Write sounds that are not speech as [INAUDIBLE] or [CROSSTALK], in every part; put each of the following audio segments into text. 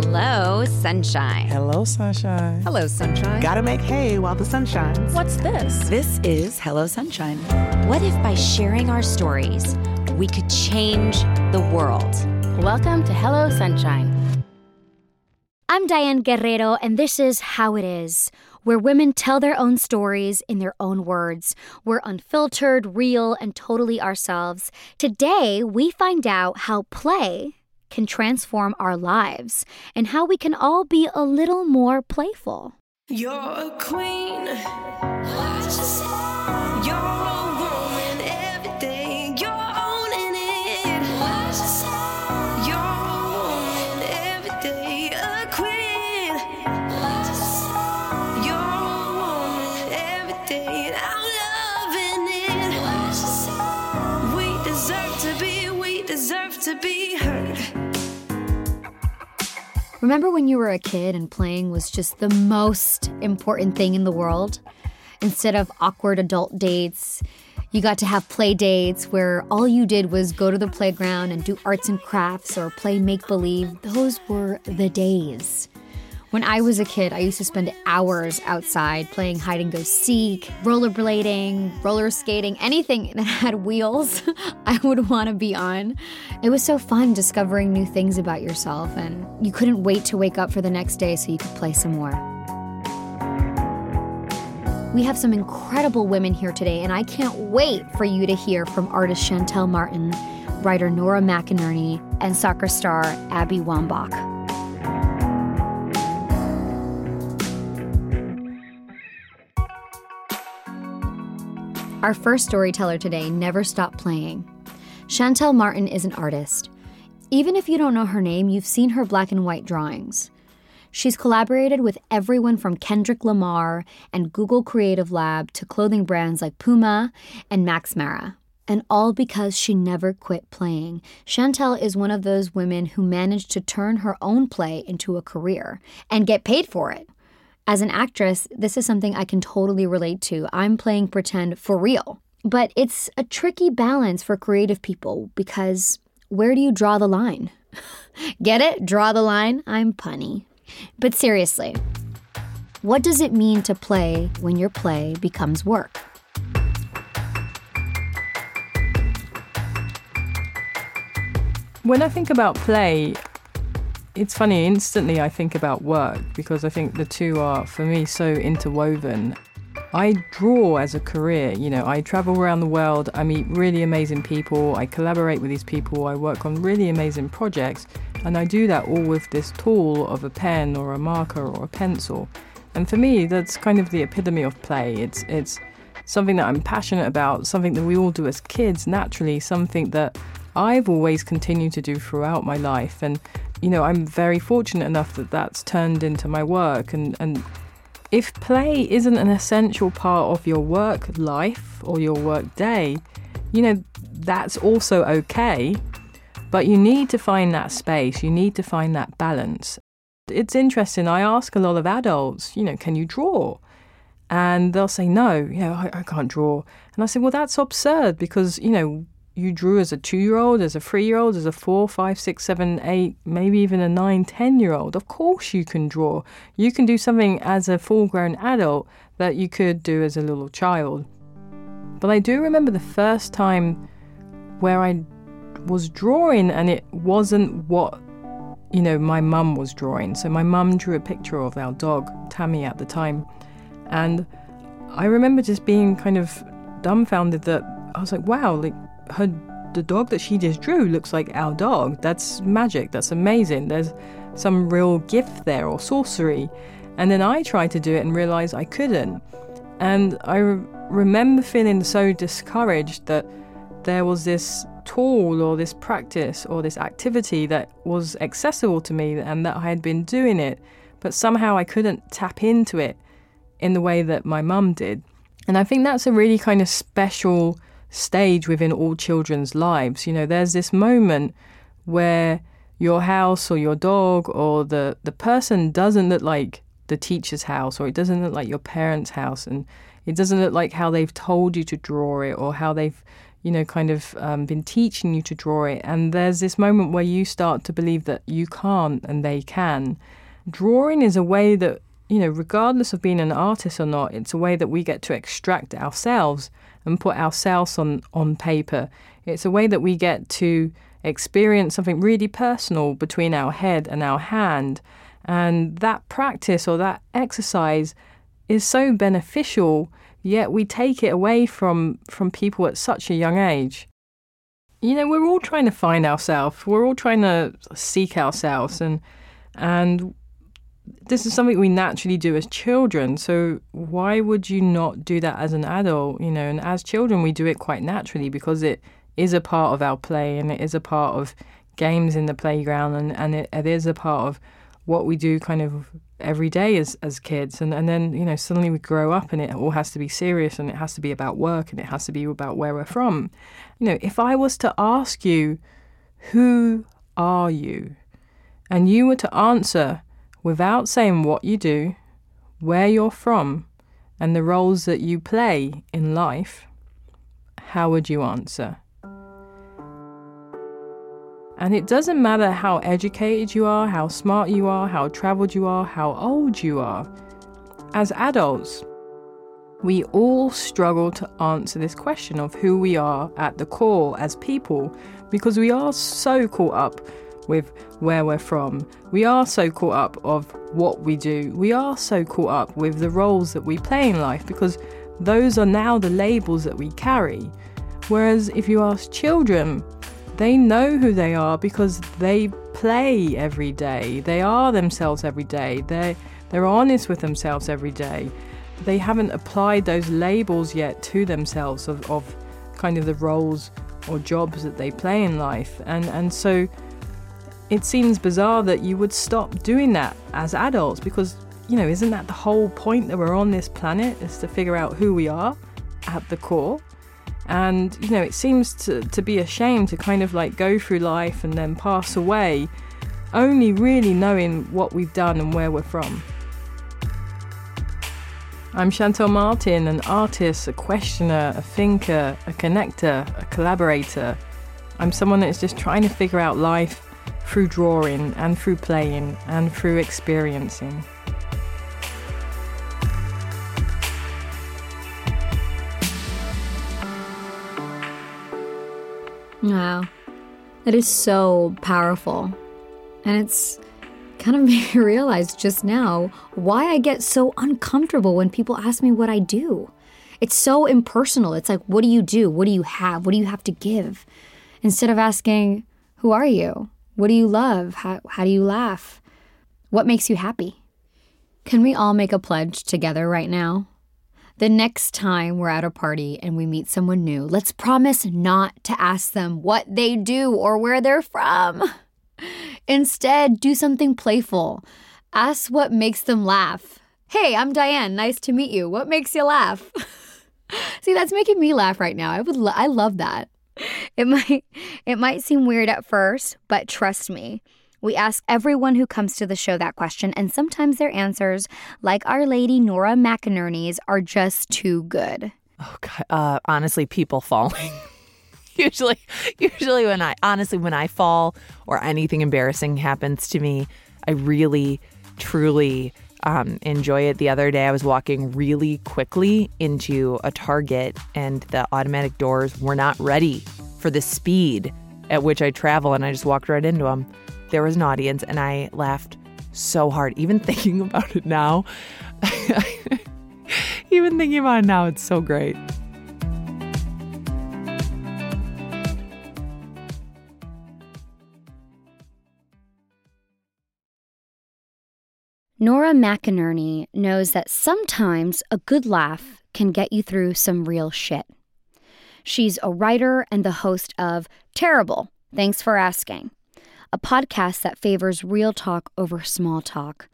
Hello, sunshine. Hello, sunshine. Hello, sunshine. Gotta make hay while the sun shines. What's this? This is Hello Sunshine. What if by sharing our stories, we could change the world? Welcome to Hello Sunshine. I'm Diane Guerrero, and this is How It Is, where women tell their own stories in their own words. We're unfiltered, real, and totally ourselves. Today, we find out how play can transform our lives and how we can all be a little more playful. You're a queen. To be heard. Remember when you were a kid and playing was just the most important thing in the world? Instead of awkward adult dates, you got to have play dates where all you did was go to the playground and do arts and crafts or play make believe. Those were the days. When I was a kid, I used to spend hours outside playing hide and go seek, rollerblading, roller skating, anything [LAUGHS] that had wheels [LAUGHS] I would want to be on. It was so fun discovering new things about yourself, and you couldn't wait to wake up for the next day so you could play some more. We have some incredible women here today, and I can't wait for you to hear from artist Shantell Martin, writer Nora McInerny, and soccer star Abby Wambach. Our first storyteller today never stopped playing. Shantell Martin is an artist. Even if you don't know her name, you've seen her black and white drawings. She's collaborated with everyone from Kendrick Lamar and Google Creative Lab to clothing brands like Puma and Max Mara. And all because she never quit playing. Shantell is one of those women who managed to turn her own play into a career and get paid for it. As an actress, this is something I can totally relate to. I'm playing pretend for real. But it's a tricky balance for creative people because where do you draw the line? [LAUGHS] Get it? Draw the line? I'm punny. But seriously, what does it mean to play when your play becomes work? When I think about play, it's funny, instantly I think about work because I think the two are, for me, so interwoven. I draw as a career, you know, I travel around the world, I meet really amazing people, I collaborate with these people, I work on really amazing projects, and I do that all with this tool of a pen or a marker or a pencil. And for me, that's kind of the epitome of play. It's it's something that I'm passionate about, something that we all do as kids naturally, something that I've always continued to do throughout my life. And you know, I'm very fortunate enough that that's turned into my work. And, and if play isn't an essential part of your work life or your work day, you know, that's also okay. But you need to find that space, you need to find that balance. It's interesting, I ask a lot of adults, you know, can you draw? And they'll say, no, you know, I, I can't draw. And I say, well, that's absurd because, you know, you drew as a two year old, as a three year old, as a four, five, six, seven, eight, maybe even a nine, ten year old. Of course, you can draw. You can do something as a full grown adult that you could do as a little child. But I do remember the first time where I was drawing and it wasn't what you know my mum was drawing so my mum drew a picture of our dog tammy at the time and i remember just being kind of dumbfounded that i was like wow like her the dog that she just drew looks like our dog. That's magic. That's amazing. There's some real gift there or sorcery. And then i tried to do it and realized i couldn't. And i re- remember feeling so discouraged that there was this tool or this practice or this activity that was accessible to me and that I had been doing it, but somehow I couldn't tap into it in the way that my mum did. And I think that's a really kind of special stage within all children's lives. You know, there's this moment where your house or your dog or the, the person doesn't look like the teacher's house or it doesn't look like your parents' house and it doesn't look like how they've told you to draw it or how they've you know, kind of um, been teaching you to draw it. And there's this moment where you start to believe that you can't and they can. Drawing is a way that, you know, regardless of being an artist or not, it's a way that we get to extract ourselves and put ourselves on, on paper. It's a way that we get to experience something really personal between our head and our hand. And that practice or that exercise is so beneficial, yet we take it away from, from people at such a young age. You know, we're all trying to find ourselves. We're all trying to seek ourselves and and this is something we naturally do as children. So why would you not do that as an adult? You know, and as children we do it quite naturally because it is a part of our play and it is a part of games in the playground and, and it, it is a part of what we do kind of every day as, as kids and, and then you know suddenly we grow up and it all has to be serious and it has to be about work and it has to be about where we're from you know if i was to ask you who are you and you were to answer without saying what you do where you're from and the roles that you play in life how would you answer and it doesn't matter how educated you are, how smart you are, how traveled you are, how old you are. As adults, we all struggle to answer this question of who we are at the core as people because we are so caught up with where we're from. We are so caught up of what we do. We are so caught up with the roles that we play in life because those are now the labels that we carry. Whereas if you ask children, they know who they are because they play every day. They are themselves every day. They they're honest with themselves every day. They haven't applied those labels yet to themselves of, of kind of the roles or jobs that they play in life. And and so it seems bizarre that you would stop doing that as adults because you know, isn't that the whole point that we're on this planet is to figure out who we are at the core? And, you know, it seems to, to be a shame to kind of like go through life and then pass away, only really knowing what we've done and where we're from. I'm Shantell Martin, an artist, a questioner, a thinker, a connector, a collaborator. I'm someone that's just trying to figure out life through drawing and through playing and through experiencing. Wow. That is so powerful. And it's kind of [LAUGHS] made me realize just now why I get so uncomfortable when people ask me what I do. It's so impersonal. It's like, what do you do? What do you have? What do you have to give? Instead of asking, who are you? What do you love? How, how do you laugh? What makes you happy? Can we all make a pledge together right now? The next time we're at a party and we meet someone new, let's promise not to ask them what they do or where they're from. Instead, do something playful. Ask what makes them laugh. Hey, I'm Diane. Nice to meet you. What makes you laugh? [LAUGHS] See, that's making me laugh right now. I would lo- I love that. It might it might seem weird at first, but trust me. We ask everyone who comes to the show that question, and sometimes their answers, like our lady Nora McInerny's, are just too good. Oh God, uh, honestly, people falling. [LAUGHS] usually, usually when I honestly when I fall or anything embarrassing happens to me, I really, truly um, enjoy it. The other day, I was walking really quickly into a Target, and the automatic doors were not ready for the speed at which I travel, and I just walked right into them. There was an audience, and I laughed so hard. [LAUGHS] Even thinking about it now, [LAUGHS] even thinking about it now, it's so great. Nora McInerny knows that sometimes a good laugh can get you through some real shit. She's a writer and the host of Terrible, Thanks for Asking, a podcast that favors real talk over small talk.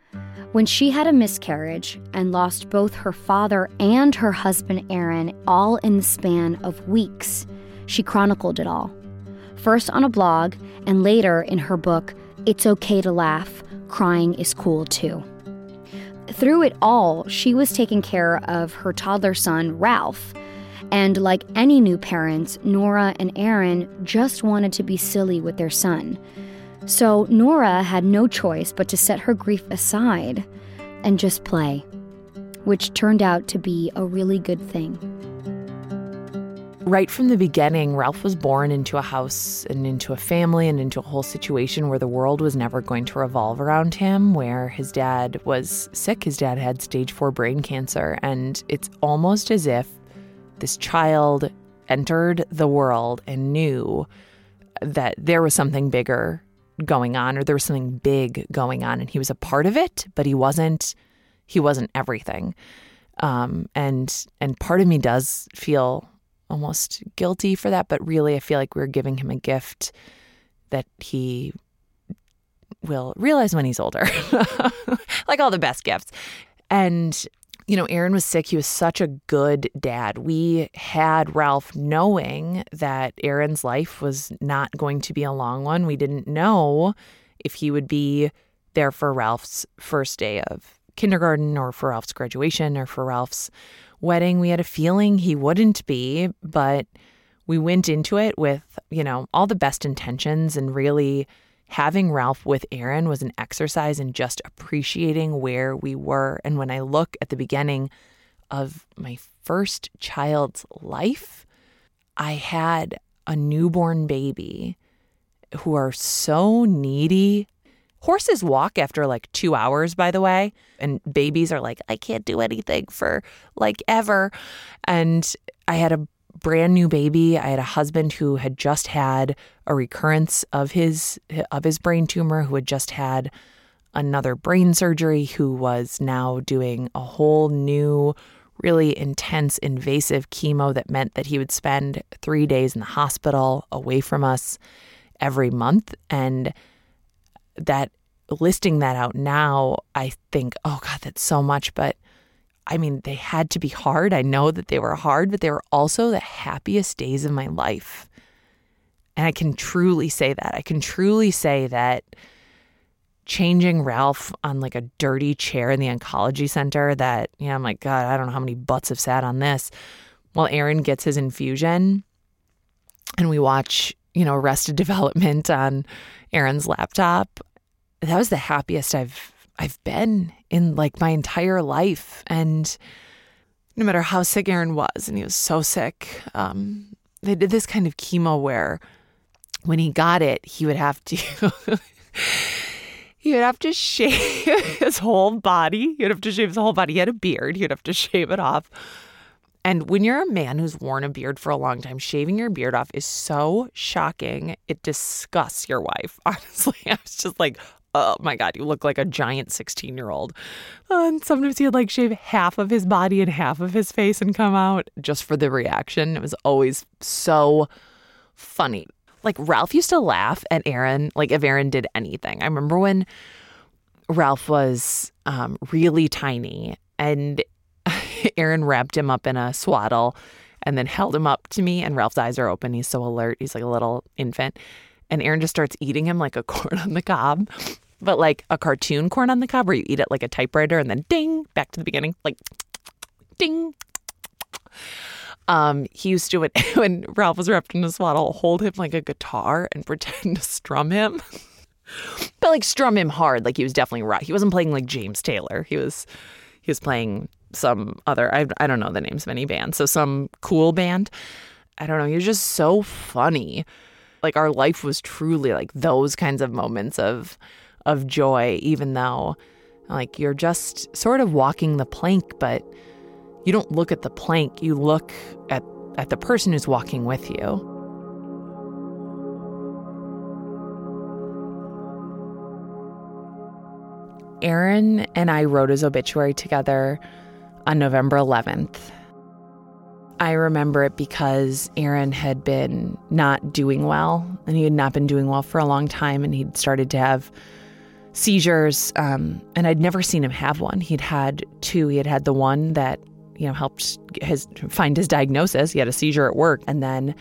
When she had a miscarriage and lost both her father and her husband Aaron all in the span of weeks, she chronicled it all. First on a blog, and later in her book, It's Okay to Laugh Crying is Cool Too. Through it all, she was taking care of her toddler son, Ralph, And like any new parents, Nora and Aaron just wanted to be silly with their son. So Nora had no choice but to set her grief aside and just play, which turned out to be a really good thing. Right from the beginning, Ralph was born into a house and into a family and into a whole situation where the world was never going to revolve around him, where his dad was sick. His dad had stage four brain cancer. And it's almost as if this child entered the world and knew that there was something bigger going on or there was something big going on and he was a part of it but he wasn't he wasn't everything um, and and part of me does feel almost guilty for that but really i feel like we're giving him a gift that he will realize when he's older [LAUGHS] like all the best gifts and you know, Aaron was sick. He was such a good dad. We had Ralph knowing that Aaron's life was not going to be a long one. We didn't know if he would be there for Ralph's first day of kindergarten or for Ralph's graduation or for Ralph's wedding. We had a feeling he wouldn't be, but we went into it with, you know, all the best intentions and really having Ralph with Aaron was an exercise in just appreciating where we were. And when I look at the beginning of my first child's life, I had a newborn baby who are so needy. Horses walk after like two hours, by the way, and babies are like, I can't do anything for like ever. And I had a brand new baby. I had a husband who had just had a recurrence of his of his brain tumor, who had just had another brain surgery, who was now doing a whole new, really intense, invasive chemo that meant that he would spend three days in the hospital away from us every month. And that listing that out now, I think, oh God, that's so much. But I mean, they had to be hard. I know that they were hard, but they were also the happiest days of my life. And I can truly say that. I can truly say that changing Ralph on like a dirty chair in the oncology center that, you know, I'm like, God, I don't know how many butts have sat on this. While Aaron gets his infusion and we watch, you know, Arrested [LAUGHS] Development on Aaron's laptop, that was the happiest I've I've been in like my entire life. And no matter how sick Aaron was, and he was so sick, um, they did this kind of chemo where when he got it, he would have to [LAUGHS] he would have to shave [LAUGHS] his whole body. He would have to shave his whole body. He had a beard. He'd have to shave it off. And when you're a man who's worn a beard for a long time, shaving your beard off is so shocking. It disgusts your wife. [LAUGHS] Honestly, I was just like, oh my God, you look like a giant 16 year old. and sometimes he'd like shave half of his body and half of his face and come out just for the reaction. It was always so funny. Like Ralph used to laugh at Aaron, like if Aaron did anything. I remember when Ralph was um, really tiny and [LAUGHS] Aaron wrapped him up in a swaddle and then held him up to me, and Ralph's eyes are open. He's so alert. He's like a little infant. And Aaron just starts eating him like a [LAUGHS] corn on the cob but like a cartoon corn on the cob where you eat it like a typewriter and then ding back to the beginning, like [TSK] ding. Um, he used to [LAUGHS] when, Ralph was wrapped in a swaddle, hold him like a guitar and pretend to strum him. but like strum him hard, like he was definitely right. He wasn't playing like James Taylor. He was he was playing some other I I don't know the names of any band. So some cool band. I don't know. Was just so funny. Like our life was truly like those kinds of moments of of joy, even though like you're just sort of walking the plank, but you don't look at the plank, you look at, at the person who's walking with you. Aaron and I wrote his obituary together on November 11th. I remember it because Aaron had been not doing well, and he had not been doing well for a long time, and he'd started to have seizures, um, and I'd never seen him have one. He'd had two. He had had the one that you know helped his find his diagnosis. He had a seizure at work, and then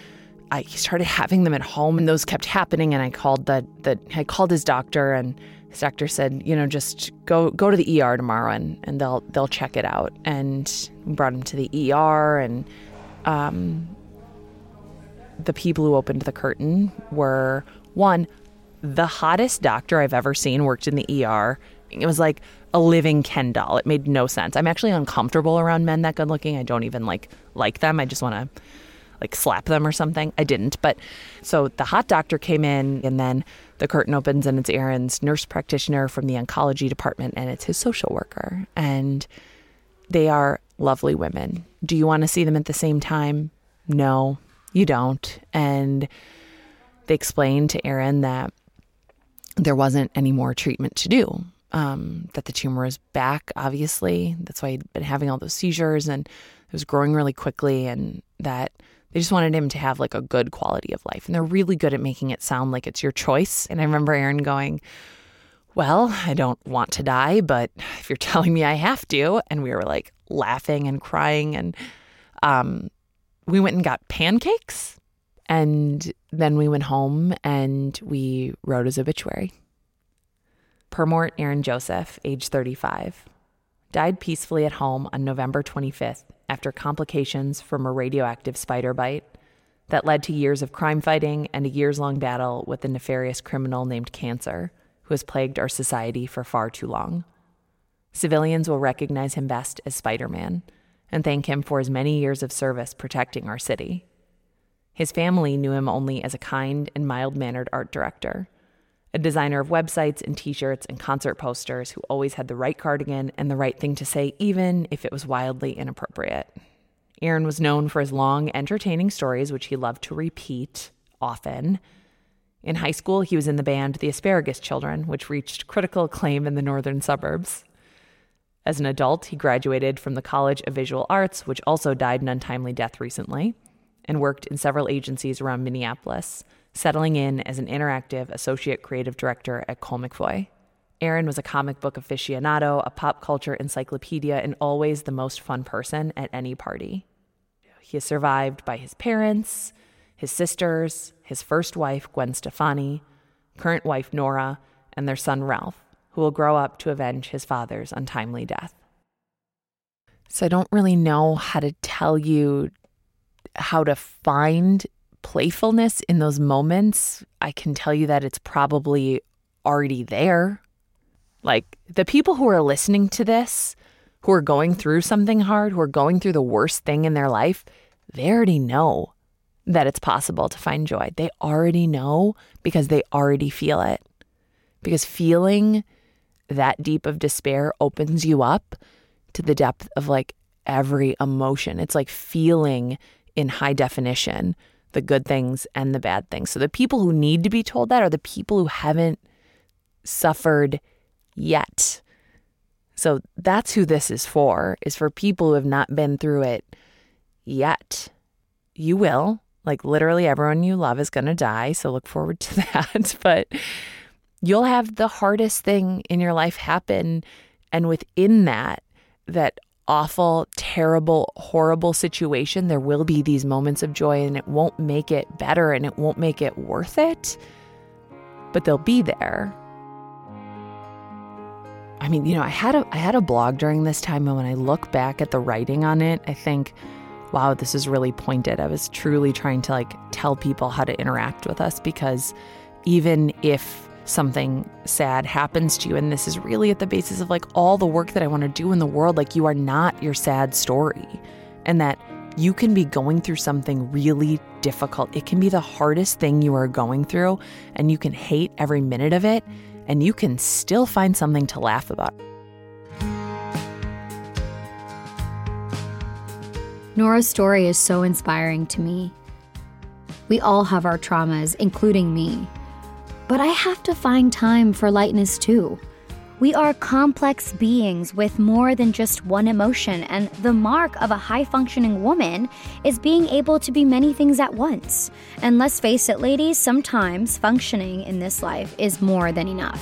I, he started having them at home, and those kept happening. And I called the the I called his doctor, and his doctor said, you know, just go go to the ER tomorrow, and, and they'll they'll check it out. And brought him to the ER, and um, the people who opened the curtain were one, the hottest doctor I've ever seen worked in the ER. It was like a living Ken doll. It made no sense. I'm actually uncomfortable around men that good looking. I don't even like like them. I just want to like slap them or something. I didn't. But so the hot doctor came in and then the curtain opens and it's Aaron's nurse practitioner from the oncology department and it's his social worker. And they are lovely women. Do you want to see them at the same time? No, you don't. And they explained to Aaron that there wasn't any more treatment to do. Um, that the tumor is back, obviously. That's why he'd been having all those seizures and it was growing really quickly, and that they just wanted him to have like a good quality of life. And they're really good at making it sound like it's your choice. And I remember Aaron going, Well, I don't want to die, but if you're [LAUGHS] telling me I have to. And we were like laughing and crying. And um, we went and got pancakes. And then we went home and we wrote his obituary. Purmort Aaron Joseph, age 35, died peacefully at home on November 25th after complications from a radioactive spider bite that led to years of crime fighting and a years long battle with a nefarious criminal named Cancer, who has plagued our society for far too long. Civilians will recognize him best as Spider Man and thank him for his many years of service protecting our city. His family knew him only as a kind and mild mannered art director, a designer of websites and t shirts and concert posters who always had the right cardigan and the right thing to say, even if it was wildly inappropriate. Aaron was known for his long, entertaining stories, which he loved to repeat often. In high school, he was in the band The Asparagus Children, which reached critical acclaim in the northern suburbs. As an adult, he graduated from the College of Visual Arts, which also died an untimely death recently, and worked in several agencies around Minneapolis, settling in as an interactive associate creative director at Colle McVoy. Aaron was a comic book aficionado, a pop culture encyclopedia, and always the most fun person at any party. He is survived by his parents, his sisters, his first wife, Gwen Stefani, current wife, Nora, and their son, Ralph, who will grow up to avenge his father's untimely death. So I don't really know how to tell you how to find playfulness in those moments. I can tell you that it's probably already there. Like the people who are listening to this, who are going through something hard, who are going through the worst thing in their life, they already know that it's possible to find joy. They already know because they already feel it. Because feeling that deep of despair opens you up to the depth of like every emotion. It's like feeling in high definition the good things and the bad things. So the people who need to be told that are the people who haven't suffered yet. So that's who this is for, is for people who have not been through it yet. You will. Like literally everyone you love is going to die, so look forward to [LAUGHS] that. but you'll have the hardest thing in your life happen and within that that awful, terrible, horrible situation, there will be these moments of joy and it won't make it better and it won't make it worth it, but they'll be there. I mean, you know, I had a I had a blog during this time and when I look back at the writing on it, I think wow, this is really pointed. I was truly trying to like tell people how to interact with us because even if something sad happens to you and this is really at the basis of like all the work that I want to do in the world like you are not your sad story and that you can be going through something really difficult it can be the hardest thing you are going through and you can hate every minute of it and you can still find something to laugh about Nora's story is so inspiring to me. We all have our traumas, including me. But I have to find time for lightness too. We are complex beings with more than just one emotion, and the mark of a high functioning woman is being able to be many things at once. And let's face it, ladies, sometimes functioning in this life is more than enough.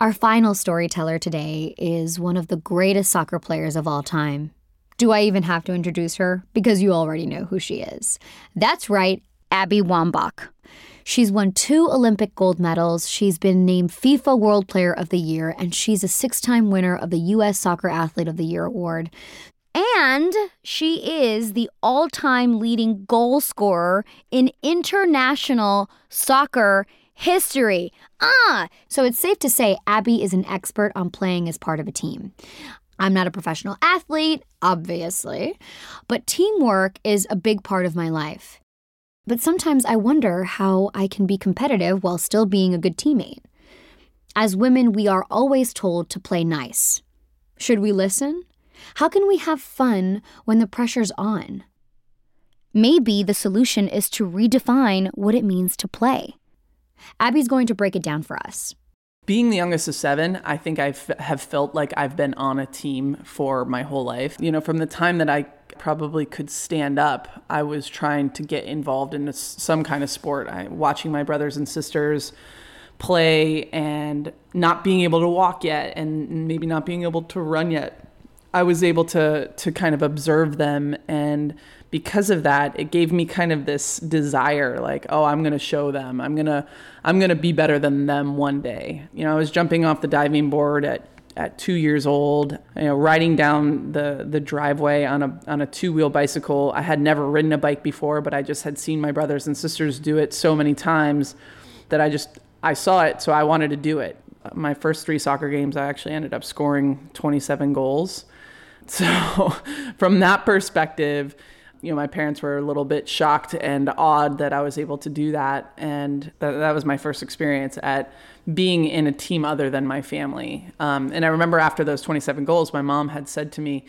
Our final storyteller today is one of the greatest soccer players of all time. Do I even have to introduce her? Because you already know who she is. That's right, Abby Wambach. She's won two Olympic gold medals. She's been named FIFA World Player of the Year, and she's a six time winner of the U.S. Soccer Athlete of the Year award. And she is the all time leading goal scorer in international soccer history. Ah, so it's safe to say Abby is an expert on playing as part of a team. I'm not a professional athlete, obviously, but teamwork is a big part of my life. But sometimes I wonder how I can be competitive while still being a good teammate. As women, we are always told to play nice. Should we listen? How can we have fun when the pressure's on? Maybe the solution is to redefine what it means to play. Abby's going to break it down for us. Being the youngest of seven, I think I have felt like I've been on a team for my whole life. You know, from the time that I probably could stand up, I was trying to get involved in some kind of sport. I watching my brothers and sisters play and not being able to walk yet and maybe not being able to run yet. I was able to to kind of observe them and because of that it gave me kind of this desire like oh I'm going to show them. I'm going to I'm going to be better than them one day. You know, I was jumping off the diving board at at 2 years old, you know, riding down the the driveway on a on a two-wheel bicycle. I had never ridden a bike before, but I just had seen my brothers and sisters do it so many times that I just I saw it, so I wanted to do it. My first 3 soccer games I actually ended up scoring 27 goals [LAUGHS] So, from that perspective, you know, my parents were a little bit shocked and awed that I was able to do that. And that, that was my first experience at being in a team other than my family. Um, and I remember after those 27 goals, my mom had said to me,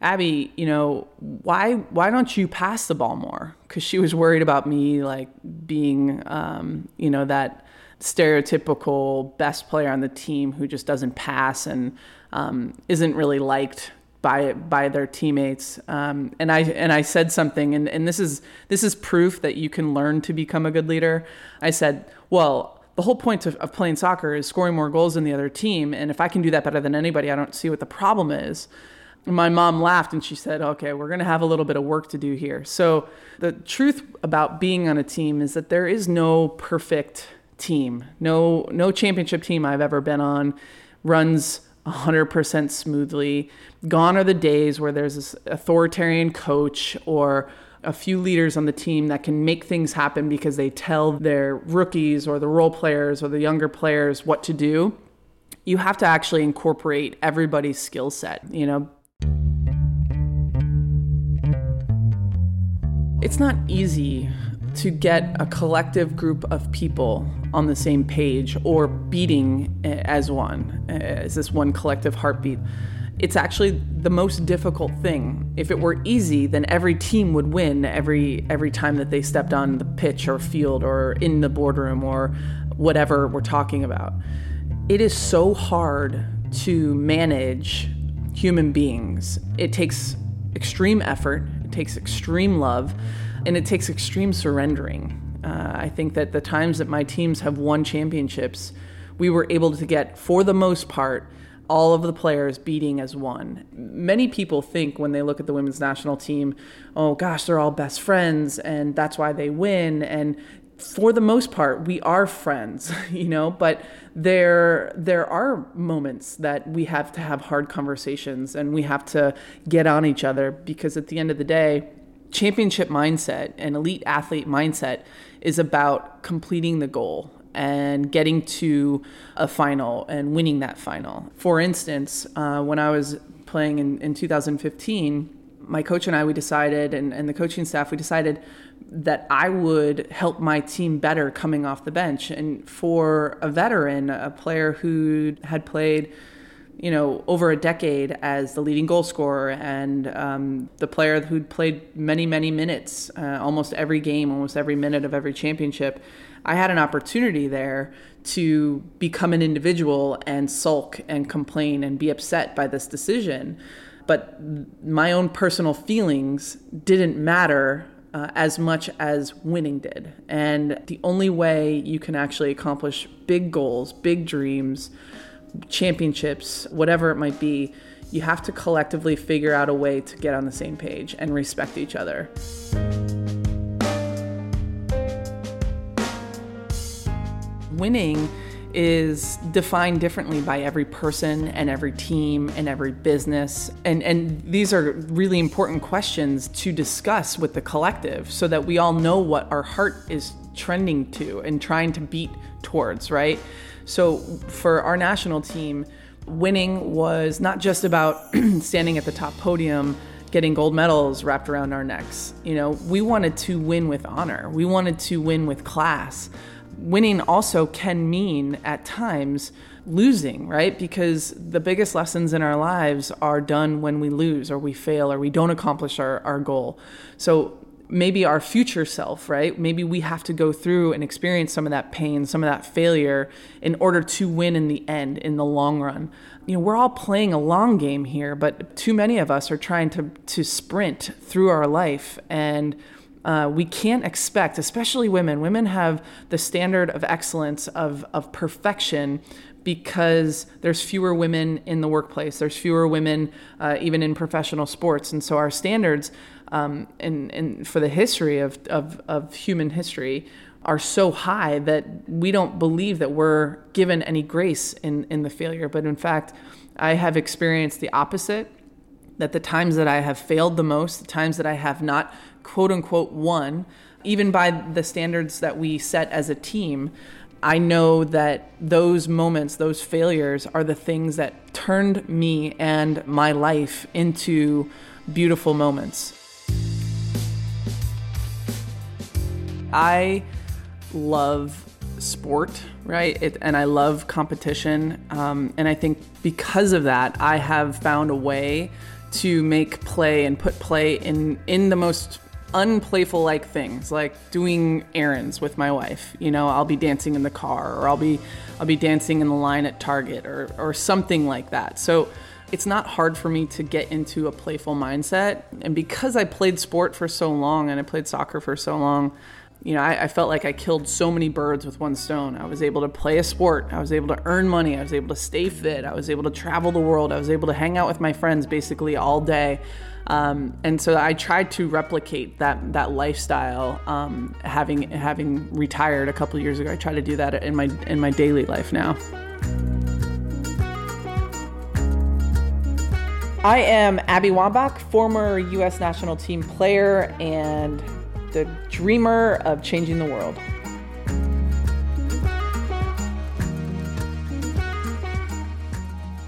Abby, you know, why why don't you pass the ball more? Because she was worried about me like being, um, you know, that stereotypical best player on the team who just doesn't pass and um, isn't really liked by by their teammates. Um, and I and I said something, and, and this is this is proof that you can learn to become a good leader. I said, well. The whole point of, of playing soccer is scoring more goals than the other team. And if I can do that better than anybody, I don't see what the problem is. my mom laughed and she said, Okay, we're going to have a little bit of work to do here. So, the truth about being on a team is that there is no perfect team. No, no championship team I've ever been on runs 100% smoothly. Gone are the days where there's this authoritarian coach or a few leaders on the team that can make things happen because they tell their rookies or the role players or the younger players what to do. You have to actually incorporate everybody's skill set, you know. It's not easy to get a collective group of people on the same page or beating eh, as one, eh, as this one collective heartbeat. It's actually the most difficult thing. If it were easy, then every team would win every every time that they stepped on the pitch or field or in the boardroom or whatever we're talking about. It is so hard to manage human beings. It takes extreme effort, it takes extreme love, and it takes extreme surrendering. Uh, I think that the times that my teams have won championships, we were able to get, for the most part, all of the players beating as one. Many people think when they look at the women's national team, oh gosh, they're all best friends and that's why they win. And for the most part, we are friends, [LAUGHS] you know, but there there are moments that we have to have hard conversations and we have to get on each other because at the end of the day, championship mindset and elite athlete mindset is about completing the goal and getting to a final and winning that final. For instance, uh, when I was playing in, in 2015, my coach and I, we decided, and, and the coaching staff, we decided that I would help my team better coming off the bench. And for a veteran, a player who had played you know, over a decade as the leading goal scorer and um, the player who'd played many, many minutes, uh, almost every game, almost every minute of every championship. I had an opportunity there to become an individual and sulk and complain and be upset by this decision. But my own personal feelings didn't matter uh, as much as winning did. And the only way you can actually accomplish big goals, big dreams, championships, whatever it might be, you have to collectively figure out a way to get on the same page and respect each other. Winning is defined differently by every person and every team and every business. And, and these are really important questions to discuss with the collective so that we all know what our heart is trending to and trying to beat towards, right? So for our national team, winning was not just about [CLEARS THROAT] standing at the top podium getting gold medals wrapped around our necks. You know, we wanted to win with honor. We wanted to win with class winning also can mean at times losing, right? Because the biggest lessons in our lives are done when we lose or we fail or we don't accomplish our, our goal. So maybe our future self, right? Maybe we have to go through and experience some of that pain, some of that failure in order to win in the end, in the long run. You know, we're all playing a long game here, but too many of us are trying to to sprint through our life and uh, we can't expect, especially women, women have the standard of excellence, of, of perfection, because there's fewer women in the workplace. There's fewer women uh, even in professional sports. And so our standards um, in, for the history of, of, of human history are so high that we don't believe that we're given any grace in, in the failure. But in fact, I have experienced the opposite that the times that I have failed the most, the times that I have not quote unquote won, even by the standards that we set as a team, I know that those moments, those failures, are the things that turned me and my life into beautiful moments. I love sport, right? It, and I love competition. Um, and I think because of that, I have found a way to make play and put play in, in the most unplayful like things like doing errands with my wife you know i'll be dancing in the car or i'll be i'll be dancing in the line at target or or something like that so it's not hard for me to get into a playful mindset and because i played sport for so long and i played soccer for so long you know I, I felt like i killed so many birds with one stone i was able to play a sport i was able to earn money i was able to stay fit i was able to travel the world i was able to hang out with my friends basically all day um, and so I tried to replicate that that lifestyle. Um, having having retired a couple years ago, I try to do that in my in my daily life now. I am Abby Wambach, former U.S. national team player and the dreamer of changing the world.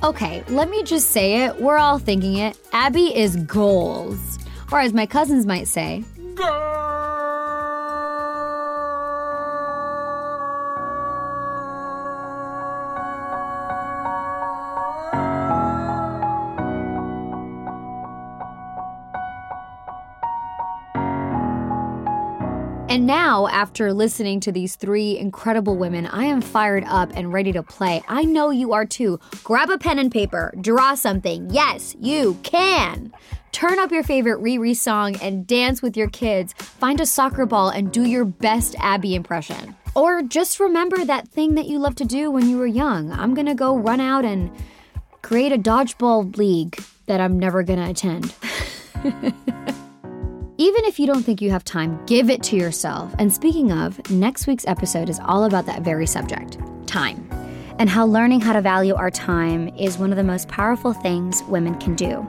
Okay, let me just say it. We're all thinking it. Abby is goals. Or as my cousins might say, And now, after listening to these three incredible women, I am fired up and ready to play. I know you are too. Grab a pen and paper, draw something. Yes, you can. Turn up your favorite Riri song and dance with your kids. Find a soccer ball and do your best Abby impression. Or just remember that thing that you loved to do when you were young. I'm gonna go run out and create a dodgeball league that I'm never gonna attend. [LAUGHS] Even if you don't think you have time, give it to yourself. And speaking of, next week's episode is all about that very subject time, and how learning how to value our time is one of the most powerful things women can do.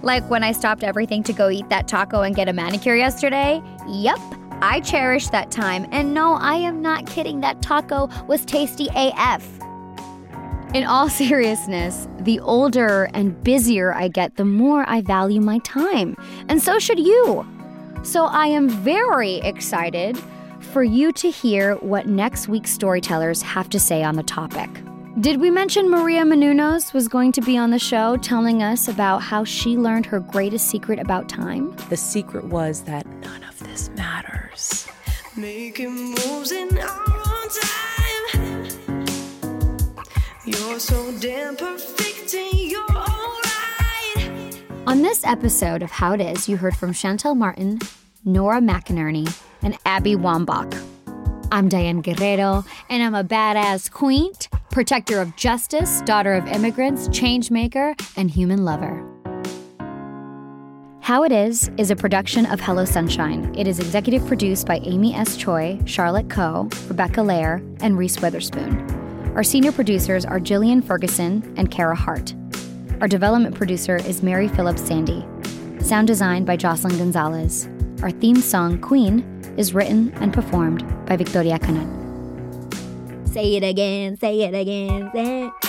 Like when I stopped everything to go eat that taco and get a manicure yesterday? Yep, I cherish that time. And no, I am not kidding, that taco was tasty AF. In all [LAUGHS] seriousness, the older and busier I get, the more I value my time. And so should you. So I am very excited for you to hear what next week's storytellers have to say on the topic. Did we mention Maria Menounos was going to be on the show telling us about how she learned her greatest secret about time? The secret was that none of this matters. Making moves in our own time. You're so damn perfect and you're alright. On this episode of How It Is, you heard from Shantell Martin, Nora McInerny, and Abby Wambach. I'm Diane Guerrero, and I'm a badass queen, protector of justice, daughter of immigrants, change maker, and human lover. How It Is is a production of Hello Sunshine. It is executive produced by Amy S. Choi, Charlotte Coe, Rebecca Lair, and Reese Witherspoon. Our senior producers are Jillian Ferguson and Kara Hart. Our development producer is Mary Phillips Sandy. Sound design by Jocelyn Gonzalez. Our theme song, Queen, is written and performed by Victoria Canet. Say it again, say it again, say it.